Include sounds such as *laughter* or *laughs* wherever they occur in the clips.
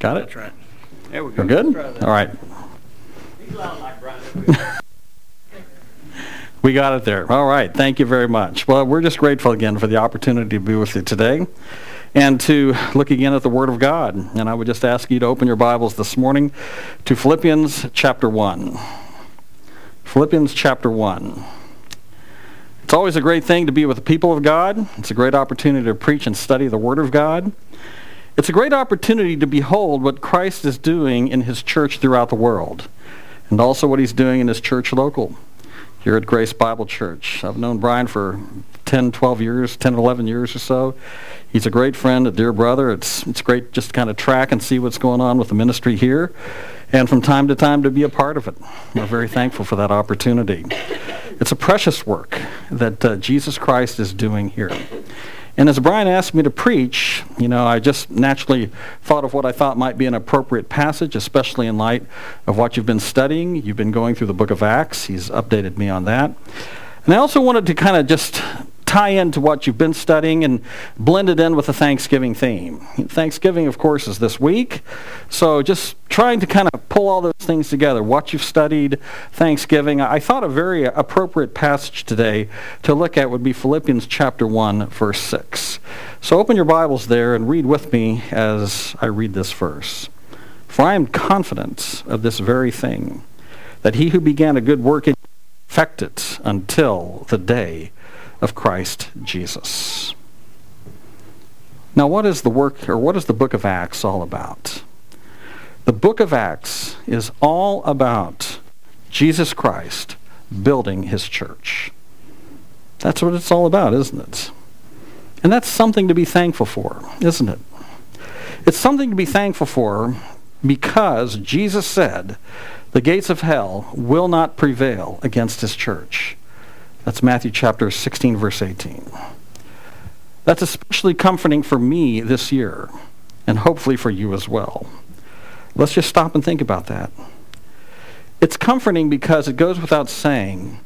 Got it? That's right. There we go. We're good? Let's try that. All right. He's loud like Brian. We got it there. All right. Thank you very much. Well, we're just grateful again for the opportunity to be with you today and to look again at the Word of God. And I would just ask you to open your Bibles this morning to Philippians chapter 1. Philippians chapter 1. It's always a great thing to be with the people of God. It's a great opportunity to preach and study the Word of God. It's a great opportunity to behold what Christ is doing in his church throughout the world and also what he's doing in his church local here at Grace Bible Church. I've known Brian for 10, 12 years, 10, 11 years or so. He's a great friend, a dear brother. It's, it's great just to kind of track and see what's going on with the ministry here and from time to time to be a part of it. We're very thankful for that opportunity. It's a precious work that uh, Jesus Christ is doing here. And as Brian asked me to preach, you know, I just naturally thought of what I thought might be an appropriate passage, especially in light of what you've been studying. You've been going through the book of Acts. He's updated me on that. And I also wanted to kind of just tie into what you've been studying and blend it in with the Thanksgiving theme. Thanksgiving, of course, is this week. So just trying to kind of pull all those things together. What you've studied, Thanksgiving. I thought a very appropriate passage today to look at would be Philippians chapter 1, verse 6. So open your Bibles there and read with me as I read this verse. For I am confident of this very thing, that he who began a good work in perfect it until the day of Christ Jesus. Now, what is the work, or what is the book of Acts all about? The book of Acts is all about Jesus Christ building his church. That's what it's all about, isn't it? And that's something to be thankful for, isn't it? It's something to be thankful for because Jesus said, the gates of hell will not prevail against his church. That's Matthew chapter 16, verse 18. That's especially comforting for me this year, and hopefully for you as well. Let's just stop and think about that. It's comforting because it goes without saying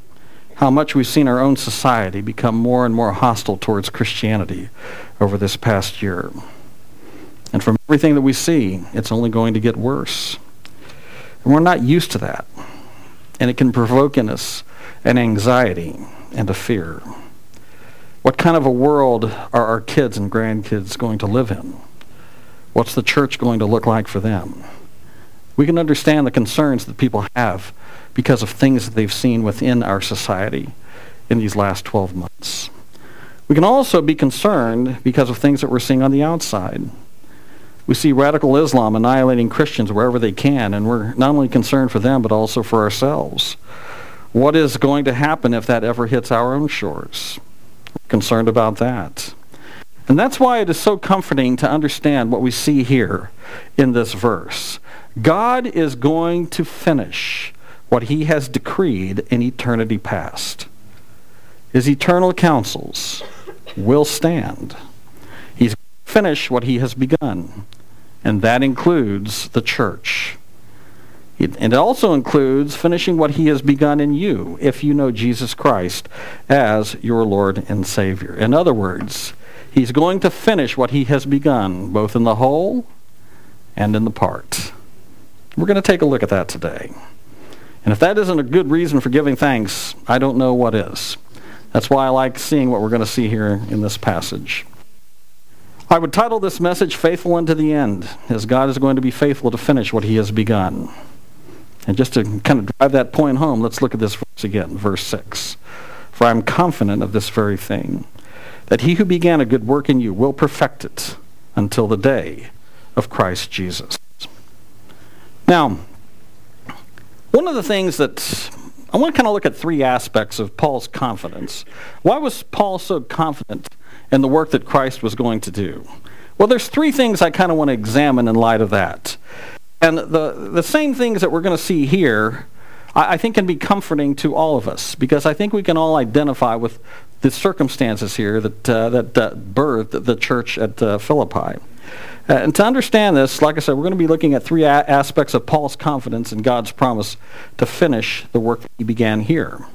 how much we've seen our own society become more and more hostile towards Christianity over this past year. And from everything that we see, it's only going to get worse. And we're not used to that. And it can provoke in us an anxiety and a fear. What kind of a world are our kids and grandkids going to live in? What's the church going to look like for them? We can understand the concerns that people have because of things that they've seen within our society in these last 12 months. We can also be concerned because of things that we're seeing on the outside. We see radical Islam annihilating Christians wherever they can, and we're not only concerned for them, but also for ourselves. What is going to happen if that ever hits our own shores? We're concerned about that. And that's why it is so comforting to understand what we see here in this verse. God is going to finish what he has decreed in eternity past. His eternal counsels will stand. He's going to finish what he has begun, and that includes the church. It, and it also includes finishing what he has begun in you if you know Jesus Christ as your Lord and Savior. In other words, he's going to finish what he has begun, both in the whole and in the part. We're going to take a look at that today. And if that isn't a good reason for giving thanks, I don't know what is. That's why I like seeing what we're going to see here in this passage. I would title this message Faithful Unto the End, as God is going to be faithful to finish what he has begun. And just to kind of drive that point home, let's look at this verse again, verse 6. For I am confident of this very thing, that he who began a good work in you will perfect it until the day of Christ Jesus. Now, one of the things that I want to kind of look at three aspects of Paul's confidence. Why was Paul so confident in the work that Christ was going to do? Well, there's three things I kind of want to examine in light of that. And the, the same things that we're going to see here, I, I think can be comforting to all of us because I think we can all identify with the circumstances here that, uh, that uh, birthed the church at uh, Philippi. Uh, and to understand this, like I said, we're going to be looking at three a- aspects of Paul's confidence in God's promise to finish the work he began here.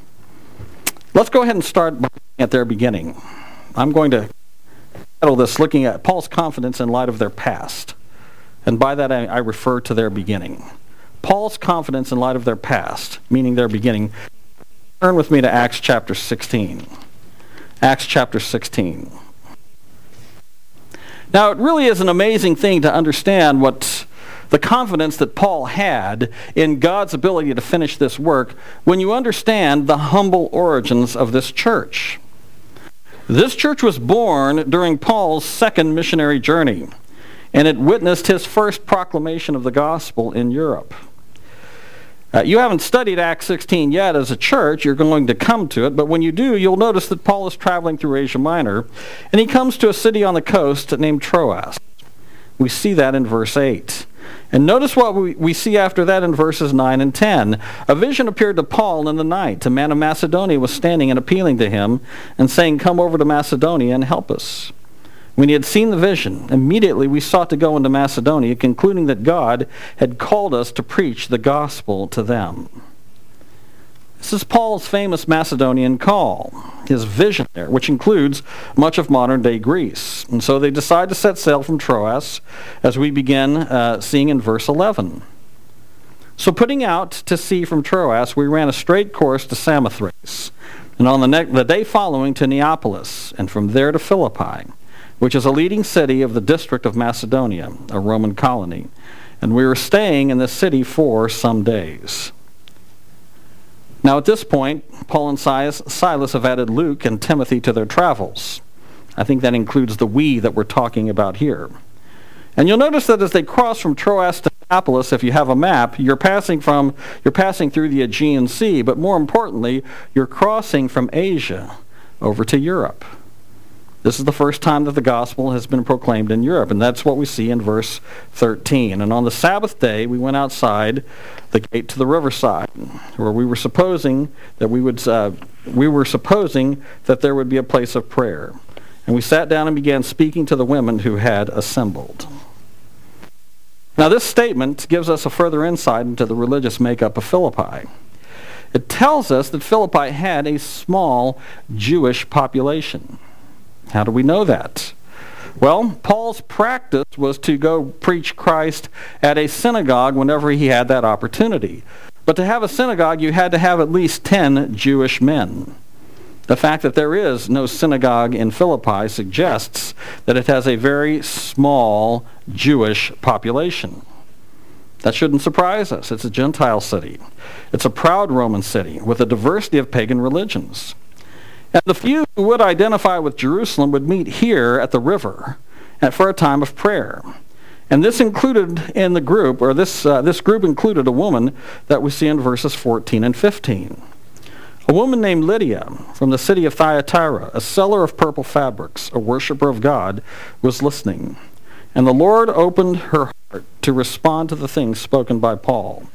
Let's go ahead and start at their beginning. I'm going to title this looking at Paul's confidence in light of their past. And by that I, I refer to their beginning. Paul's confidence in light of their past, meaning their beginning. Turn with me to Acts chapter 16. Acts chapter 16. Now, it really is an amazing thing to understand what the confidence that Paul had in God's ability to finish this work when you understand the humble origins of this church. This church was born during Paul's second missionary journey, and it witnessed his first proclamation of the gospel in Europe. Uh, you haven't studied Acts 16 yet as a church. You're going to come to it. But when you do, you'll notice that Paul is traveling through Asia Minor, and he comes to a city on the coast named Troas. We see that in verse 8. And notice what we, we see after that in verses 9 and 10. A vision appeared to Paul in the night. A man of Macedonia was standing and appealing to him and saying, Come over to Macedonia and help us. When he had seen the vision, immediately we sought to go into Macedonia, concluding that God had called us to preach the gospel to them. This is Paul's famous Macedonian call, his vision there, which includes much of modern day Greece. And so they decide to set sail from Troas, as we begin uh, seeing in verse 11. So putting out to sea from Troas, we ran a straight course to Samothrace, and on the, ne- the day following to Neapolis, and from there to Philippi which is a leading city of the district of Macedonia, a Roman colony. And we were staying in this city for some days. Now, at this point, Paul and Silas have added Luke and Timothy to their travels. I think that includes the we that we're talking about here. And you'll notice that as they cross from Troas to Neapolis, if you have a map, you're passing from you're passing through the Aegean Sea, but more importantly, you're crossing from Asia over to Europe. This is the first time that the gospel has been proclaimed in Europe, and that's what we see in verse 13. And on the Sabbath day, we went outside the gate to the riverside, where we were supposing that we would uh, we were supposing that there would be a place of prayer. And we sat down and began speaking to the women who had assembled. Now, this statement gives us a further insight into the religious makeup of Philippi. It tells us that Philippi had a small Jewish population. How do we know that? Well, Paul's practice was to go preach Christ at a synagogue whenever he had that opportunity. But to have a synagogue, you had to have at least 10 Jewish men. The fact that there is no synagogue in Philippi suggests that it has a very small Jewish population. That shouldn't surprise us. It's a Gentile city. It's a proud Roman city with a diversity of pagan religions. And the few who would identify with Jerusalem would meet here at the river for a time of prayer. And this included in the group, or this, uh, this group included a woman that we see in verses 14 and 15. A woman named Lydia from the city of Thyatira, a seller of purple fabrics, a worshiper of God, was listening. And the Lord opened her heart to respond to the things spoken by Paul.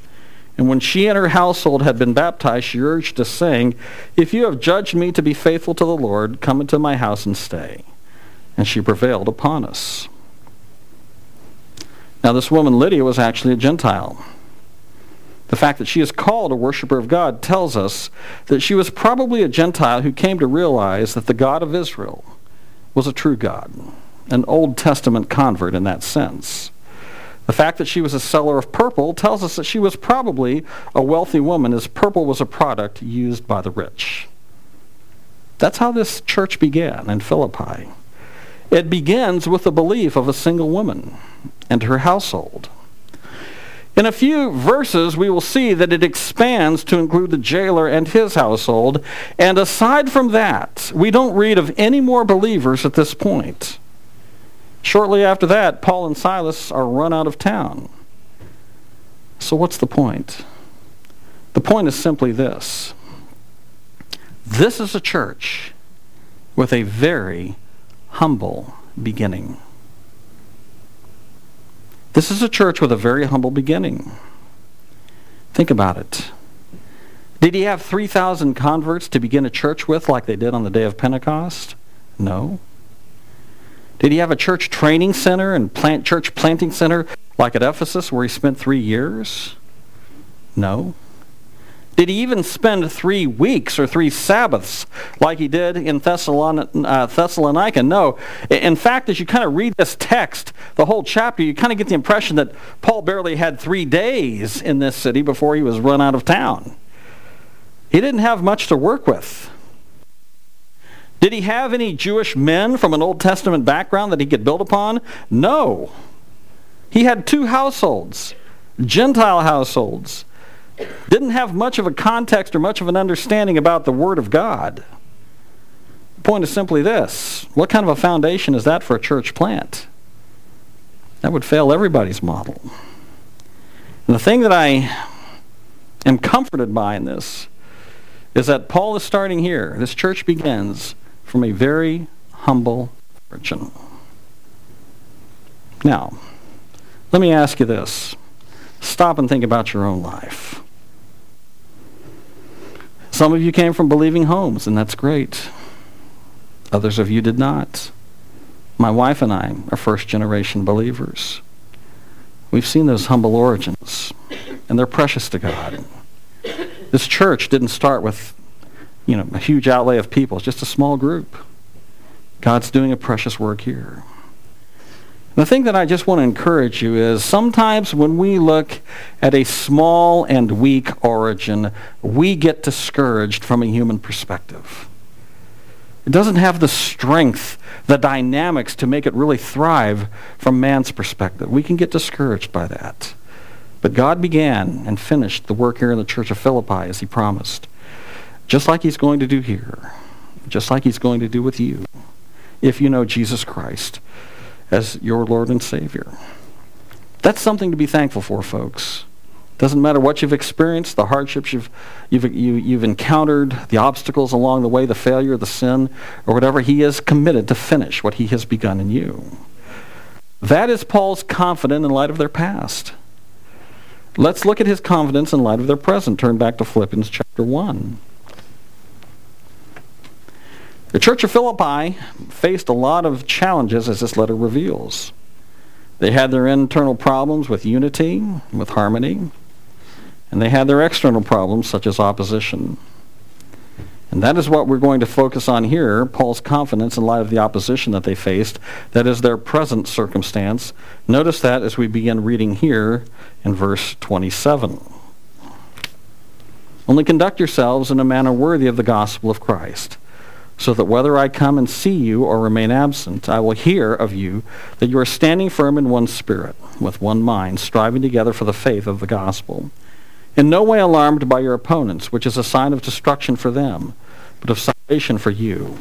And when she and her household had been baptized, she urged us, saying, If you have judged me to be faithful to the Lord, come into my house and stay. And she prevailed upon us. Now, this woman, Lydia, was actually a Gentile. The fact that she is called a worshiper of God tells us that she was probably a Gentile who came to realize that the God of Israel was a true God, an Old Testament convert in that sense. The fact that she was a seller of purple tells us that she was probably a wealthy woman, as purple was a product used by the rich. That's how this church began in Philippi. It begins with the belief of a single woman and her household. In a few verses, we will see that it expands to include the jailer and his household. And aside from that, we don't read of any more believers at this point. Shortly after that, Paul and Silas are run out of town. So, what's the point? The point is simply this this is a church with a very humble beginning. This is a church with a very humble beginning. Think about it. Did he have 3,000 converts to begin a church with like they did on the day of Pentecost? No. Did he have a church training center and plant church planting center like at Ephesus where he spent three years? No. Did he even spend three weeks or three Sabbaths like he did in uh, Thessalonica? No. In fact, as you kind of read this text, the whole chapter, you kind of get the impression that Paul barely had three days in this city before he was run out of town. He didn't have much to work with. Did he have any Jewish men from an Old Testament background that he could build upon? No. He had two households, Gentile households didn't have much of a context or much of an understanding about the Word of God. The point is simply this what kind of a foundation is that for a church plant? That would fail everybody's model. And the thing that I am comforted by in this is that Paul is starting here. This church begins from a very humble origin. Now, let me ask you this. Stop and think about your own life. Some of you came from believing homes, and that's great. Others of you did not. My wife and I are first generation believers. We've seen those humble origins, and they're precious to God. This church didn't start with, you know, a huge outlay of people. It's just a small group. God's doing a precious work here. The thing that I just want to encourage you is sometimes when we look at a small and weak origin, we get discouraged from a human perspective. It doesn't have the strength, the dynamics to make it really thrive from man's perspective. We can get discouraged by that. But God began and finished the work here in the church of Philippi as he promised. Just like he's going to do here. Just like he's going to do with you. If you know Jesus Christ as your Lord and Savior. That's something to be thankful for, folks. Doesn't matter what you've experienced, the hardships you've, you've, you, you have encountered, the obstacles along the way, the failure, the sin, or whatever, he is committed to finish what he has begun in you. That is Paul's confidence in light of their past. Let's look at his confidence in light of their present. Turn back to Philippians chapter 1. The church of Philippi faced a lot of challenges, as this letter reveals. They had their internal problems with unity, with harmony, and they had their external problems, such as opposition. And that is what we're going to focus on here Paul's confidence in light of the opposition that they faced. That is their present circumstance. Notice that as we begin reading here in verse 27. Only conduct yourselves in a manner worthy of the gospel of Christ so that whether I come and see you or remain absent, I will hear of you that you are standing firm in one spirit, with one mind, striving together for the faith of the gospel. In no way alarmed by your opponents, which is a sign of destruction for them, but of salvation for you.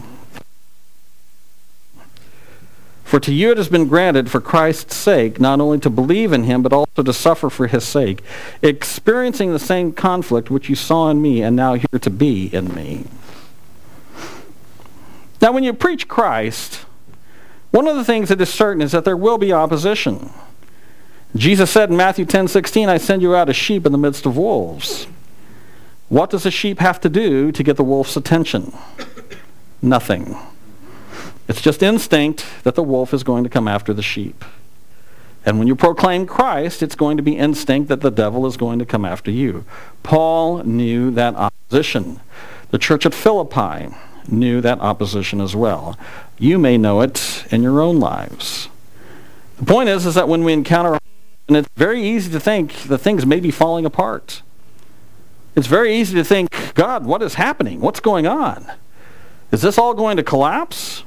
For to you it has been granted for Christ's sake not only to believe in him, but also to suffer for his sake, experiencing the same conflict which you saw in me and now hear to be in me. Now, when you preach Christ, one of the things that is certain is that there will be opposition. Jesus said in Matthew 10 16, I send you out as sheep in the midst of wolves. What does a sheep have to do to get the wolf's attention? Nothing. It's just instinct that the wolf is going to come after the sheep. And when you proclaim Christ, it's going to be instinct that the devil is going to come after you. Paul knew that opposition. The church at Philippi knew that opposition as well. You may know it in your own lives. The point is, is that when we encounter, and it's very easy to think that things may be falling apart. It's very easy to think, God, what is happening? What's going on? Is this all going to collapse?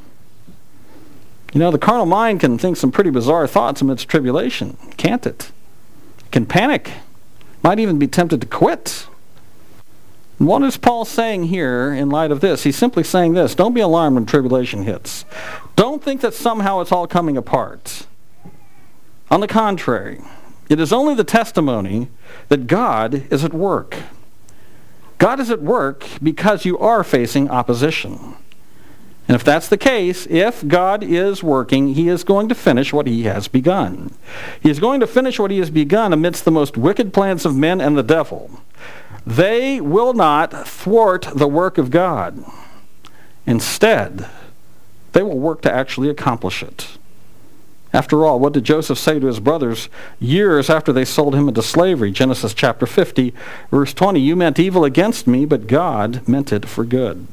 You know, the carnal mind can think some pretty bizarre thoughts amidst tribulation, can't it? it can panic, might even be tempted to quit. What is Paul saying here in light of this? He's simply saying this don't be alarmed when tribulation hits. Don't think that somehow it's all coming apart. On the contrary, it is only the testimony that God is at work. God is at work because you are facing opposition. And if that's the case, if God is working, he is going to finish what he has begun. He is going to finish what he has begun amidst the most wicked plans of men and the devil. They will not thwart the work of God. Instead, they will work to actually accomplish it. After all, what did Joseph say to his brothers years after they sold him into slavery? Genesis chapter 50, verse 20. You meant evil against me, but God meant it for good.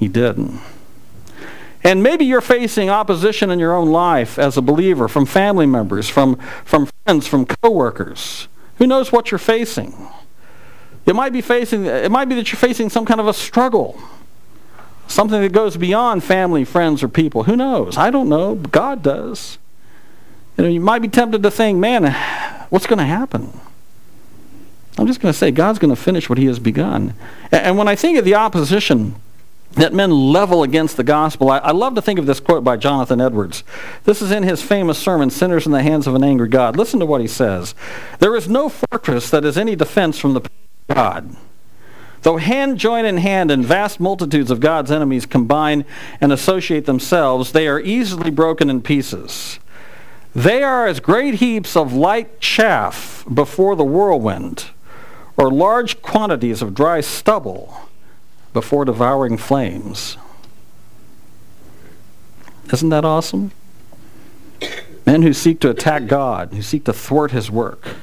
He didn't. And maybe you're facing opposition in your own life as a believer from family members, from, from friends, from coworkers. Who knows what you're facing? It might be facing it might be that you're facing some kind of a struggle. Something that goes beyond family, friends, or people. Who knows? I don't know. God does. You know, you might be tempted to think, man, what's going to happen? I'm just going to say, God's going to finish what he has begun. And when I think of the opposition that men level against the gospel. I, I, love to think of this quote by Jonathan Edwards. This is in his famous sermon, Sinners in the Hands of an Angry God. Listen to what he says. There is no fortress that is any defense from the God. Though hand join in hand and vast multitudes of God's enemies combine and associate themselves, they are easily broken in pieces. They are as great heaps of light chaff before the whirlwind, or large quantities of dry stubble before devouring flames. Isn't that awesome? Men who seek to attack God, who seek to thwart his work,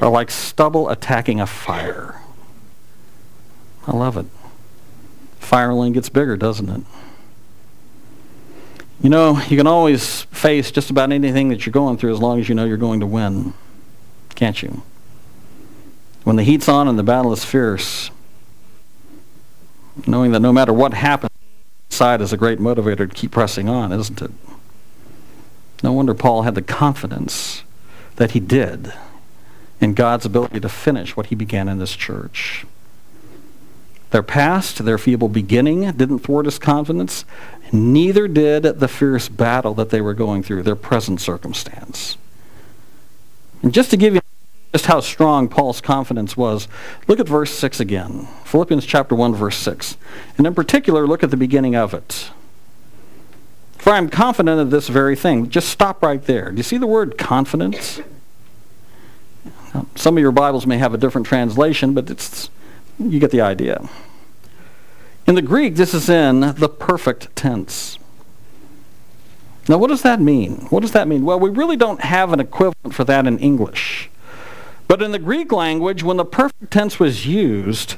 are like stubble attacking a fire. I love it. Fire only gets bigger, doesn't it? You know, you can always face just about anything that you're going through as long as you know you're going to win. Can't you? When the heat's on and the battle is fierce, knowing that no matter what happens, side is a great motivator to keep pressing on, isn't it? No wonder Paul had the confidence that he did in God's ability to finish what he began in this church. Their past, their feeble beginning, didn't thwart his confidence. Neither did the fierce battle that they were going through, their present circumstance. And just to give you just how strong Paul's confidence was, look at verse 6 again. Philippians chapter 1, verse 6. And in particular, look at the beginning of it. For I am confident of this very thing. Just stop right there. Do you see the word confidence? Now, some of your Bibles may have a different translation, but it's you get the idea. In the Greek, this is in the perfect tense. Now, what does that mean? What does that mean? Well, we really don't have an equivalent for that in English. But in the Greek language, when the perfect tense was used,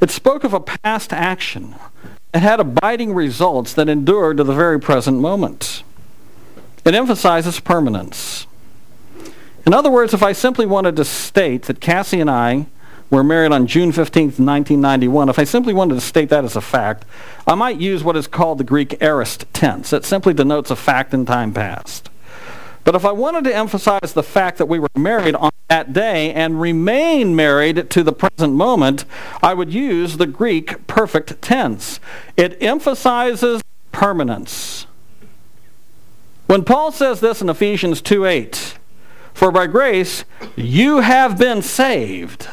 it spoke of a past action. It had abiding results that endured to the very present moment. It emphasizes permanence. In other words, if I simply wanted to state that Cassie and I were married on June 15, 1991, if I simply wanted to state that as a fact, I might use what is called the Greek aorist tense. It simply denotes a fact in time past. But if I wanted to emphasize the fact that we were married on that day and remain married to the present moment, I would use the Greek perfect tense. It emphasizes permanence. When Paul says this in Ephesians 2:8, for by grace you have been saved.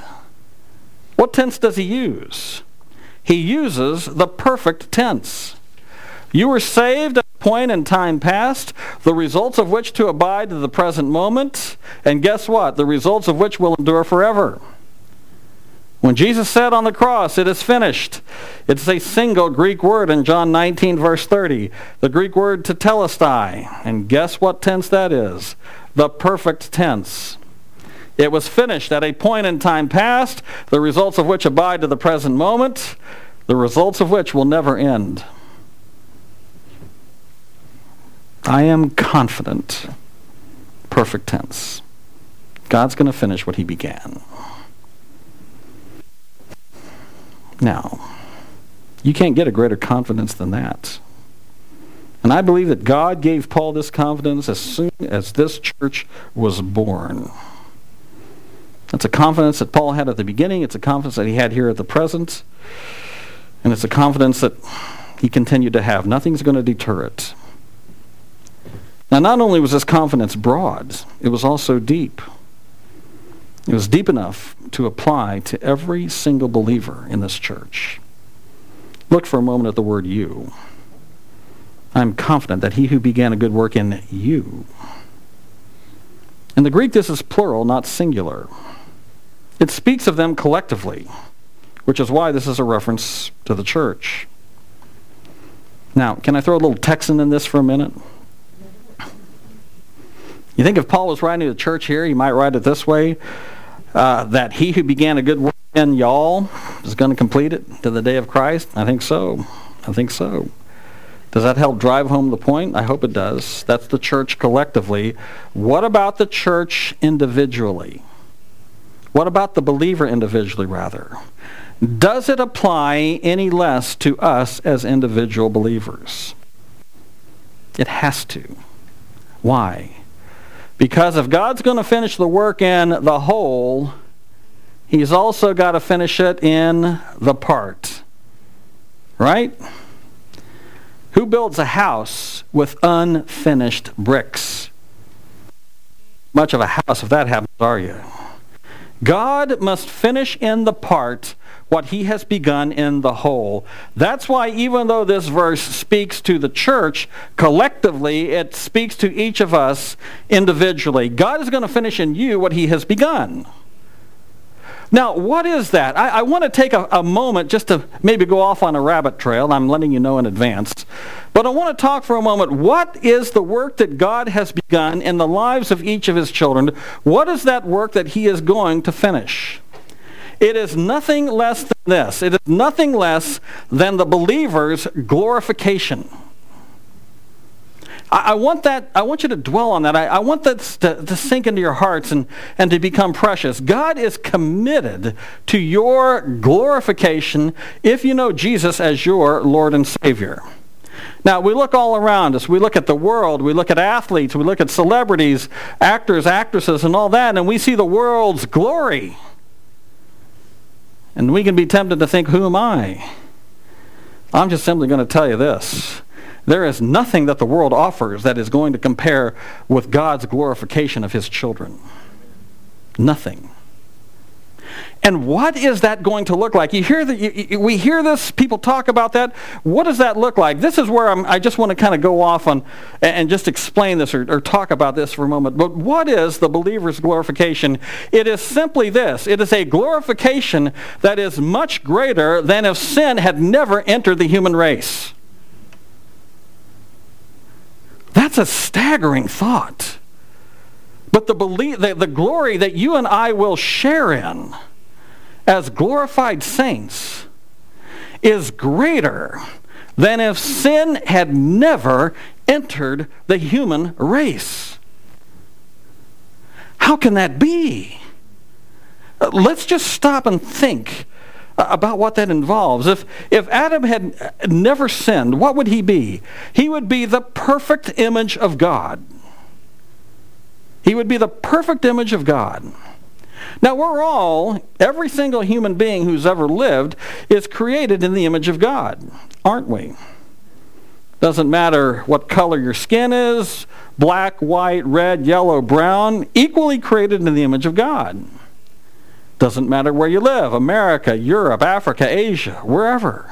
What tense does he use? He uses the perfect tense. You were saved at a point in time past, the results of which to abide to the present moment, and guess what? The results of which will endure forever. When Jesus said on the cross, it is finished, it's a single Greek word in John 19, verse 30. The Greek word tetelestai. And guess what tense that is? The perfect tense. It was finished at a point in time past, the results of which abide to the present moment, the results of which will never end. I am confident. Perfect tense. God's going to finish what he began. Now, you can't get a greater confidence than that. And I believe that God gave Paul this confidence as soon as this church was born. It's a confidence that Paul had at the beginning. It's a confidence that he had here at the present. And it's a confidence that he continued to have. Nothing's going to deter it. Now, not only was this confidence broad, it was also deep. It was deep enough to apply to every single believer in this church. Look for a moment at the word you. I'm confident that he who began a good work in you. In the Greek, this is plural, not singular. It speaks of them collectively, which is why this is a reference to the church. Now, can I throw a little Texan in this for a minute? You think if Paul was writing to the church here, he might write it this way uh, that he who began a good work in y'all is going to complete it to the day of Christ? I think so. I think so. Does that help drive home the point? I hope it does. That's the church collectively. What about the church individually? What about the believer individually, rather? Does it apply any less to us as individual believers? It has to. Why? Because if God's going to finish the work in the whole, He's also got to finish it in the part. Right? Who builds a house with unfinished bricks? Much of a house, if that happens, are you? God must finish in the part what he has begun in the whole. That's why even though this verse speaks to the church collectively, it speaks to each of us individually. God is going to finish in you what he has begun. Now, what is that? I, I want to take a, a, moment just to maybe go off on a rabbit trail. I'm letting you know in advance. But I want to talk for a moment. What is the work that God has begun in the lives of each of his children? What is that work that he is going to finish? It is nothing less than this. It is nothing less than the believer's glorification. I, want that, I want you to dwell on that. I, I want that to, to sink into your hearts and, and to become precious. God is committed to your glorification if you know Jesus as your Lord and Savior. Now, we look all around us. We look at the world. We look at athletes. We look at celebrities, actors, actresses, and all that, and we see the world's glory. And we can be tempted to think, who am I? I'm just simply going to tell you this. There is nothing that the world offers that is going to compare with God's glorification of his children. Nothing. And what is that going to look like? You hear that you, we hear this, people talk about that. What does that look like? This is where I'm, i just want to kind of go off on and just explain this or, or talk about this for a moment. But what is the believer's glorification? It is simply this. It is a glorification that is much greater than if sin had never entered the human race. That's a staggering thought. But the, belief, the, the glory that you and I will share in as glorified saints is greater than if sin had never entered the human race. How can that be? Let's just stop and think about what that involves. If, if Adam had never sinned, what would he be? He would be the perfect image of God. He would be the perfect image of God. Now, we're all, every single human being who's ever lived, is created in the image of God, aren't we? Doesn't matter what color your skin is black, white, red, yellow, brown equally created in the image of God. Doesn't matter where you live America, Europe, Africa, Asia, wherever.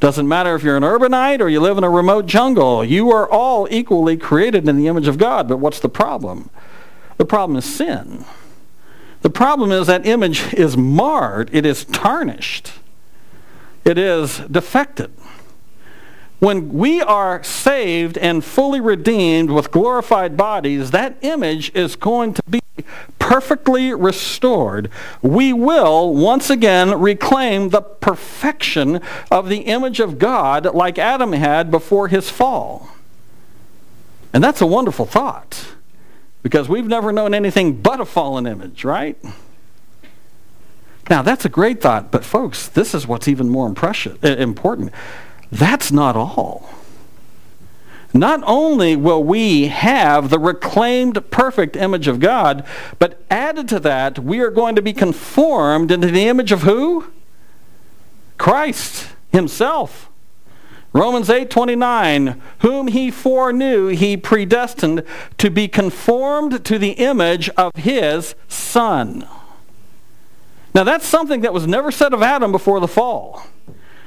Doesn't matter if you're an urbanite or you live in a remote jungle. You are all equally created in the image of God. But what's the problem? The problem is sin. The problem is that image is marred, it is tarnished, it is defected. When we are saved and fully redeemed with glorified bodies, that image is going to be perfectly restored. We will once again reclaim the perfection of the image of God like Adam had before his fall. And that's a wonderful thought because we've never known anything but a fallen image, right? Now, that's a great thought, but folks, this is what's even more uh, important. That's not all. Not only will we have the reclaimed perfect image of God, but added to that, we are going to be conformed into the image of who? Christ himself. Romans 8:29, whom he foreknew, he predestined to be conformed to the image of his son. Now that's something that was never said of Adam before the fall.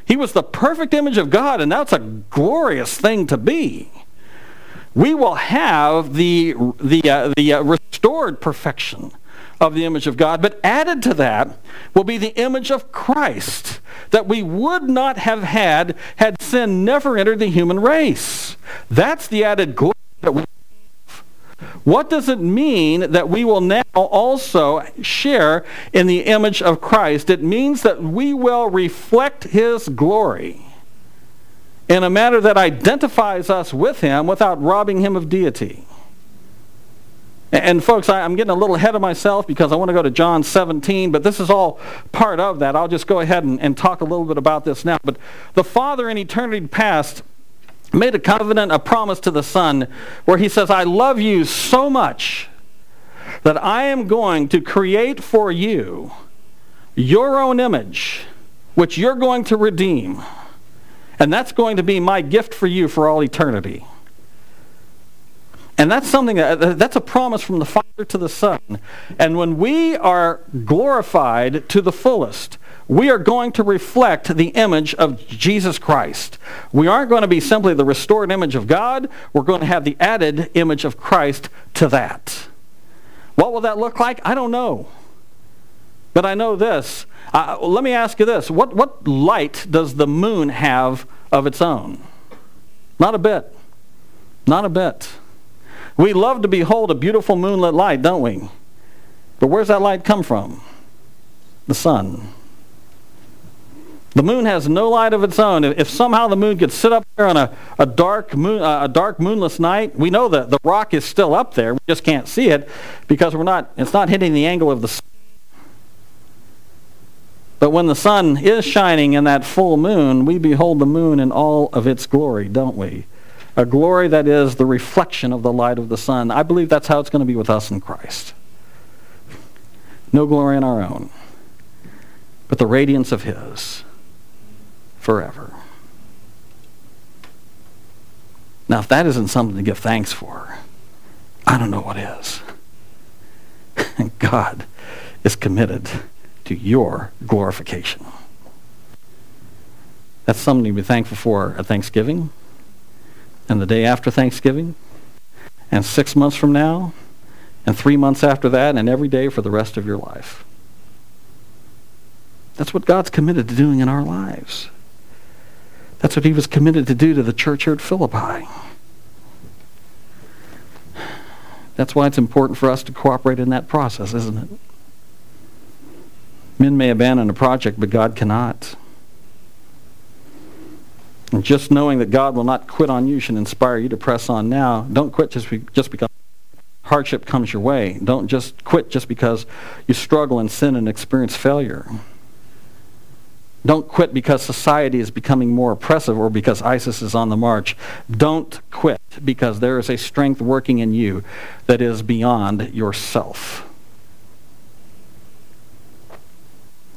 He was the perfect image of God, and that's a glorious thing to be. We will have the, the, uh, the uh, restored perfection of the image of God, but added to that will be the image of Christ that we would not have had had sin never entered the human race. That's the added glory that we have. What does it mean that we will now also share in the image of Christ? It means that we will reflect his glory in a manner that identifies us with him without robbing him of deity. And folks, I'm getting a little ahead of myself because I want to go to John 17, but this is all part of that. I'll just go ahead and, and talk a little bit about this now. But the Father in eternity past made a covenant, a promise to the Son, where he says, I love you so much that I am going to create for you your own image, which you're going to redeem. And that's going to be my gift for you for all eternity. And that's something that, that's a promise from the Father to the Son. And when we are glorified to the fullest, we are going to reflect the image of Jesus Christ. We aren't going to be simply the restored image of God. We're going to have the added image of Christ to that. What will that look like? I don't know. But I know this. Uh, let me ask you this. What, what light does the moon have of its own? Not a bit. Not a bit. We love to behold a beautiful moonlit light, don't we? But where's that light come from? The sun. The moon has no light of its own. If somehow the moon could sit up there on a, a, dark, moon, uh, a dark moonless night, we know that the rock is still up there. We just can't see it because we're not, it's not hitting the angle of the sun. But when the sun is shining in that full moon, we behold the moon in all of its glory, don't we? A glory that is the reflection of the light of the sun. I believe that's how it's going to be with us in Christ. No glory in our own, but the radiance of His forever. Now, if that isn't something to give thanks for, I don't know what is. And *laughs* God is committed to your glorification. That's something to be thankful for at Thanksgiving, and the day after Thanksgiving, and six months from now, and three months after that, and every day for the rest of your life. That's what God's committed to doing in our lives. That's what he was committed to do to the church here at Philippi. That's why it's important for us to cooperate in that process, isn't it? Men may abandon a project, but God cannot. And just knowing that God will not quit on you should inspire you to press on now. Don't quit just, be, just because hardship comes your way. Don't just quit just because you struggle in sin and experience failure. Don't quit because society is becoming more oppressive or because ISIS is on the march. Don't quit because there is a strength working in you that is beyond yourself.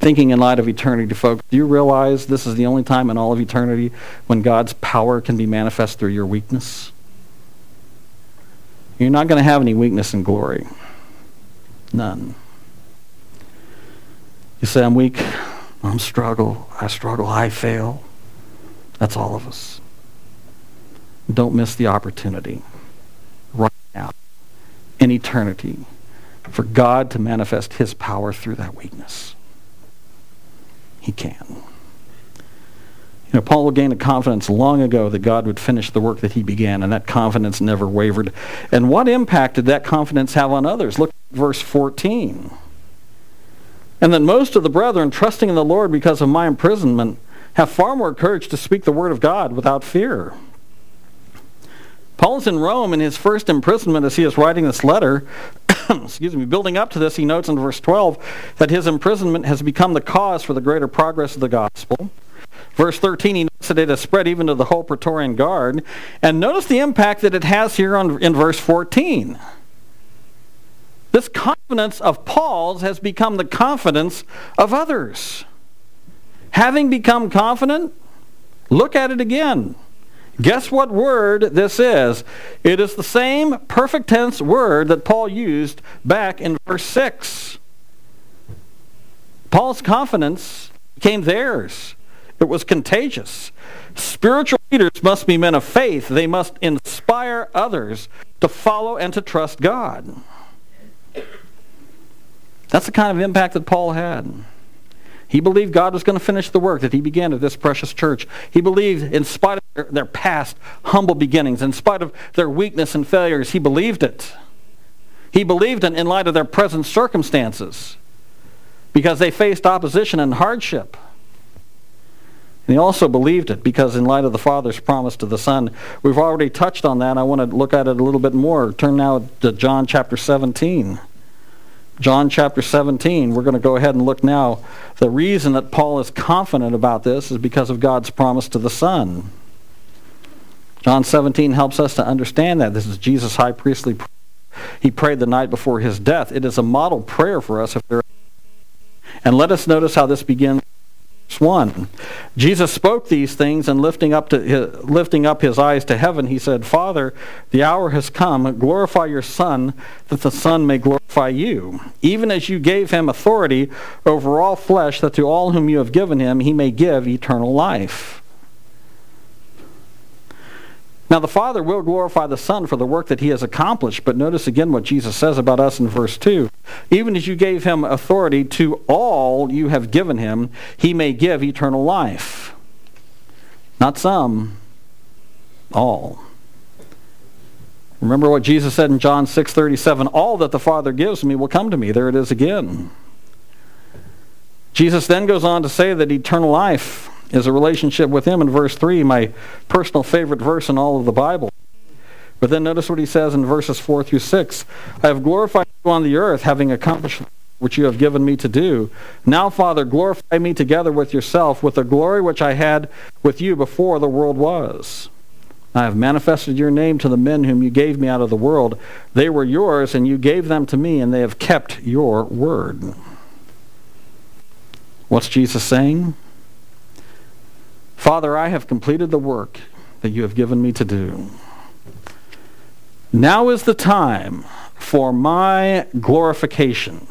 Thinking in light of eternity, folks, do you realize this is the only time in all of eternity when God's power can be manifest through your weakness? You're not going to have any weakness in glory. None. You say, I'm weak. I'm struggle. I struggle. I fail. That's all of us. Don't miss the opportunity right now in eternity for God to manifest his power through that weakness. He can. You know, Paul gained a confidence long ago that God would finish the work that he began, and that confidence never wavered. And what impact did that confidence have on others? Look at verse 14 and that most of the brethren, trusting in the Lord because of my imprisonment, have far more courage to speak the word of God without fear. Paul's in Rome in his first imprisonment as he is writing this letter. *coughs* excuse me, building up to this, he notes in verse 12 that his imprisonment has become the cause for the greater progress of the gospel. Verse 13, he notes that it has spread even to the whole Praetorian Guard. And notice the impact that it has here on, in verse 14. This confidence of Paul's has become the confidence of others. Having become confident, look at it again. Guess what word this is? It is the same perfect tense word that Paul used back in verse 6. Paul's confidence became theirs. It was contagious. Spiritual leaders must be men of faith. They must inspire others to follow and to trust God. That's the kind of impact that Paul had. He believed God was going to finish the work that he began at this precious church. He believed, in spite of their, their, past humble beginnings, in spite of their weakness and failures, he believed it. He believed it in light of their present circumstances because they faced opposition and hardship. And he also believed it because in light of the Father's promise to the Son. We've already touched on that. I want to look at it a little bit more. Turn now to John chapter 17. John chapter 17. We're going to go ahead and look now. The reason that Paul is confident about this is because of God's promise to the Son. John 17 helps us to understand that. This is Jesus' high priestly prayer. He prayed the night before his death. It is a model prayer for us. If there, and let us notice how this begins 1. Jesus spoke these things and lifting up, to his, lifting up his eyes to heaven, he said, Father, the hour has come. Glorify your Son, that the Son may glorify you. Even as you gave him authority over all flesh, that to all whom you have given him he may give eternal life. Now, the Father will glorify the Son for the work that he has accomplished, but notice again what Jesus says about us in verse 2. Even as you gave him authority to all you have given him, he may give eternal life. Not some, all. Remember what Jesus said in John 6:37, all that the Father gives me will come to me. There it is again. Jesus then goes on to say that eternal life is a relationship with him in verse 3, my personal favorite verse in all of the Bible. But then notice what he says in verses 4 through 6. I have glorified you on the earth, having accomplished which you have given me to do. Now, Father, glorify me together with yourself with the glory which I had with you before the world was. I have manifested your name to the men whom you gave me out of the world. They were yours, and you gave them to me, and they have kept your word. What's Jesus saying? Father, I have completed the work that you have given me to do. Now is the time for my glorification.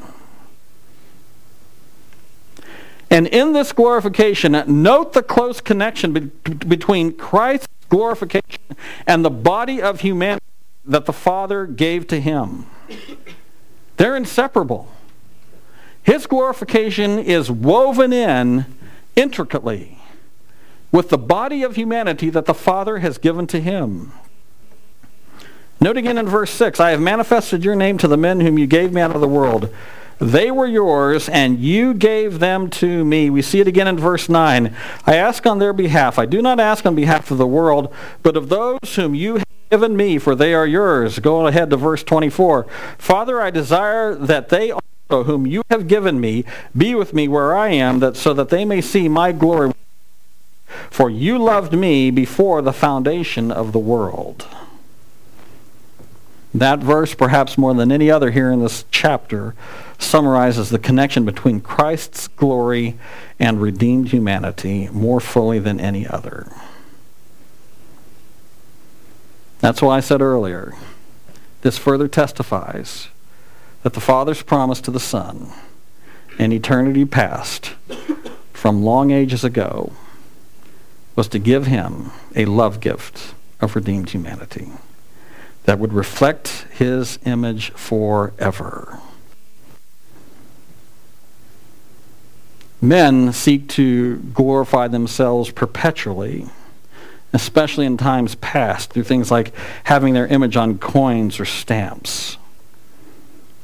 And in this glorification, note the close connection be- between Christ's glorification and the body of humanity that the Father gave to him. They're inseparable. His glorification is woven in intricately with the body of humanity that the Father has given to him. Note again in verse 6 I have manifested your name to the men whom you gave me out of the world. They were yours, and you gave them to me. We see it again in verse 9. I ask on their behalf. I do not ask on behalf of the world, but of those whom you have given me, for they are yours. Go ahead to verse 24. Father, I desire that they also, whom you have given me, be with me where I am, that so that they may see my glory for you loved me before the foundation of the world. That verse, perhaps more than any other here in this chapter, summarizes the connection between Christ's glory and redeemed humanity more fully than any other. That's why I said earlier, this further testifies that the Father's promise to the Son in eternity past, from long ages ago, was to give him a love gift of redeemed humanity that would reflect his image forever. Men seek to glorify themselves perpetually, especially in times past, through things like having their image on coins or stamps.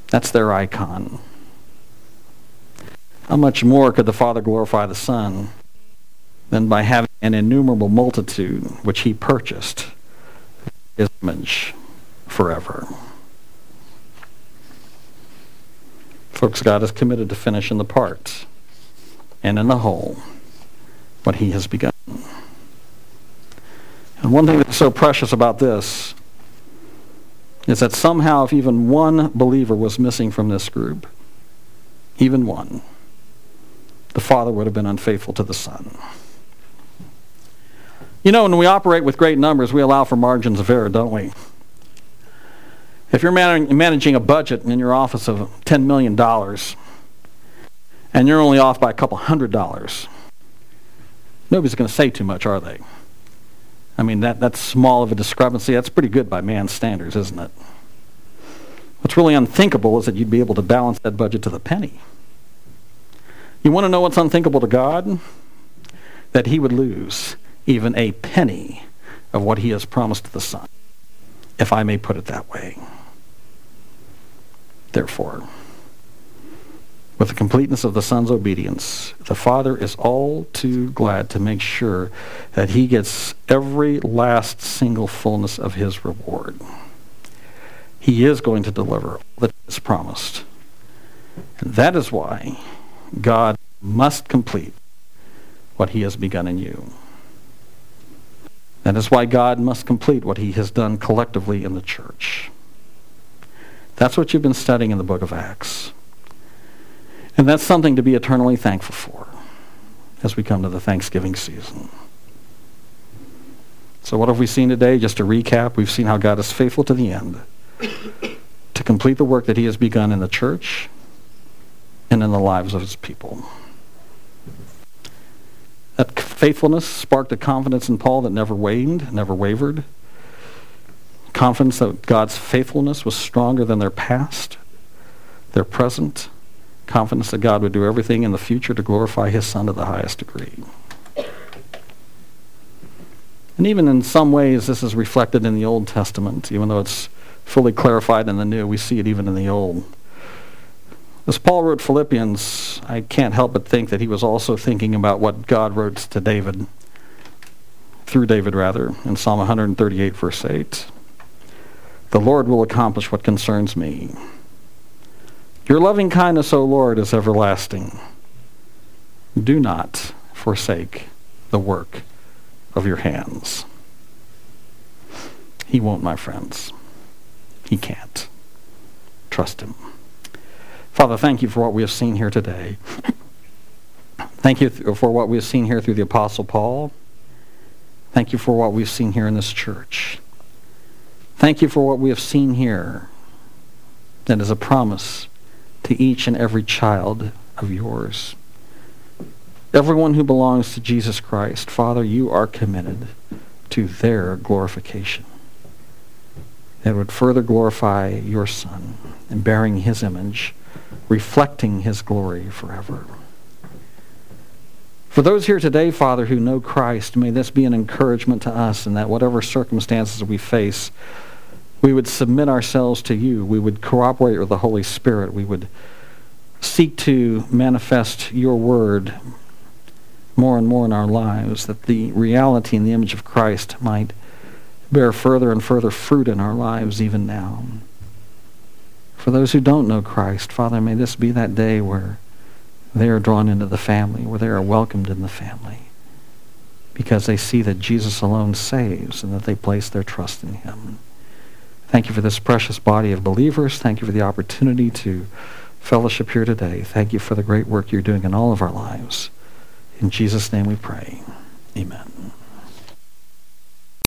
That's their icon. How much more could the Father glorify the Son than by having an innumerable multitude which he purchased his image forever. Folks, God is committed to finishing the parts and in the whole what he has begun. And one thing that's so precious about this is that somehow if even one believer was missing from this group, even one, the Father would have been unfaithful to the Son. You know, when we operate with great numbers, we allow for margins of error, don't we? If you're man- managing a budget in your office of $10 million and you're only off by a couple hundred dollars, nobody's going to say too much, are they? I mean, that, that's small of a discrepancy. That's pretty good by man's standards, isn't it? What's really unthinkable is that you'd be able to balance that budget to the penny. You want to know what's unthinkable to God? That he would lose even a penny of what he has promised the Son, if I may put it that way. Therefore, with the completeness of the Son's obedience, the Father is all too glad to make sure that he gets every last single fullness of his reward. He is going to deliver all that is promised. And that is why God must complete what he has begun in you. That is why God must complete what he has done collectively in the church. That's what you've been studying in the book of Acts. And that's something to be eternally thankful for as we come to the Thanksgiving season. So, what have we seen today? Just to recap, we've seen how God is faithful to the end *coughs* to complete the work that he has begun in the church and in the lives of his people. That faithfulness sparked a confidence in Paul that never waned, never wavered. Confidence that God's faithfulness was stronger than their past, their present. Confidence that God would do everything in the future to glorify his Son to the highest degree. And even in some ways, this is reflected in the Old Testament, even though it's fully clarified in the New. We see it even in the Old. As Paul wrote Philippians, I can't help but think that he was also thinking about what God wrote to David, through David rather, in Psalm 138, verse 8. The Lord will accomplish what concerns me. Your loving kindness, O Lord, is everlasting. Do not forsake the work of your hands. He won't, my friends. He can't. Trust him. Father, thank you for what we have seen here today. Thank you for what we have seen here through the Apostle Paul. Thank you for what we've seen here in this church. Thank you for what we have seen here that is a promise to each and every child of yours. Everyone who belongs to Jesus Christ, Father, you are committed to their glorification. That would further glorify your Son in bearing his image reflecting his glory forever. For those here today, Father, who know Christ, may this be an encouragement to us in that whatever circumstances we face, we would submit ourselves to you. We would cooperate with the Holy Spirit. We would seek to manifest your word more and more in our lives, that the reality and the image of Christ might bear further and further fruit in our lives even now. For those who don't know Christ, Father, may this be that day where they are drawn into the family, where they are welcomed in the family, because they see that Jesus alone saves and that they place their trust in him. Thank you for this precious body of believers. Thank you for the opportunity to fellowship here today. Thank you for the great work you're doing in all of our lives. In Jesus' name we pray. Amen.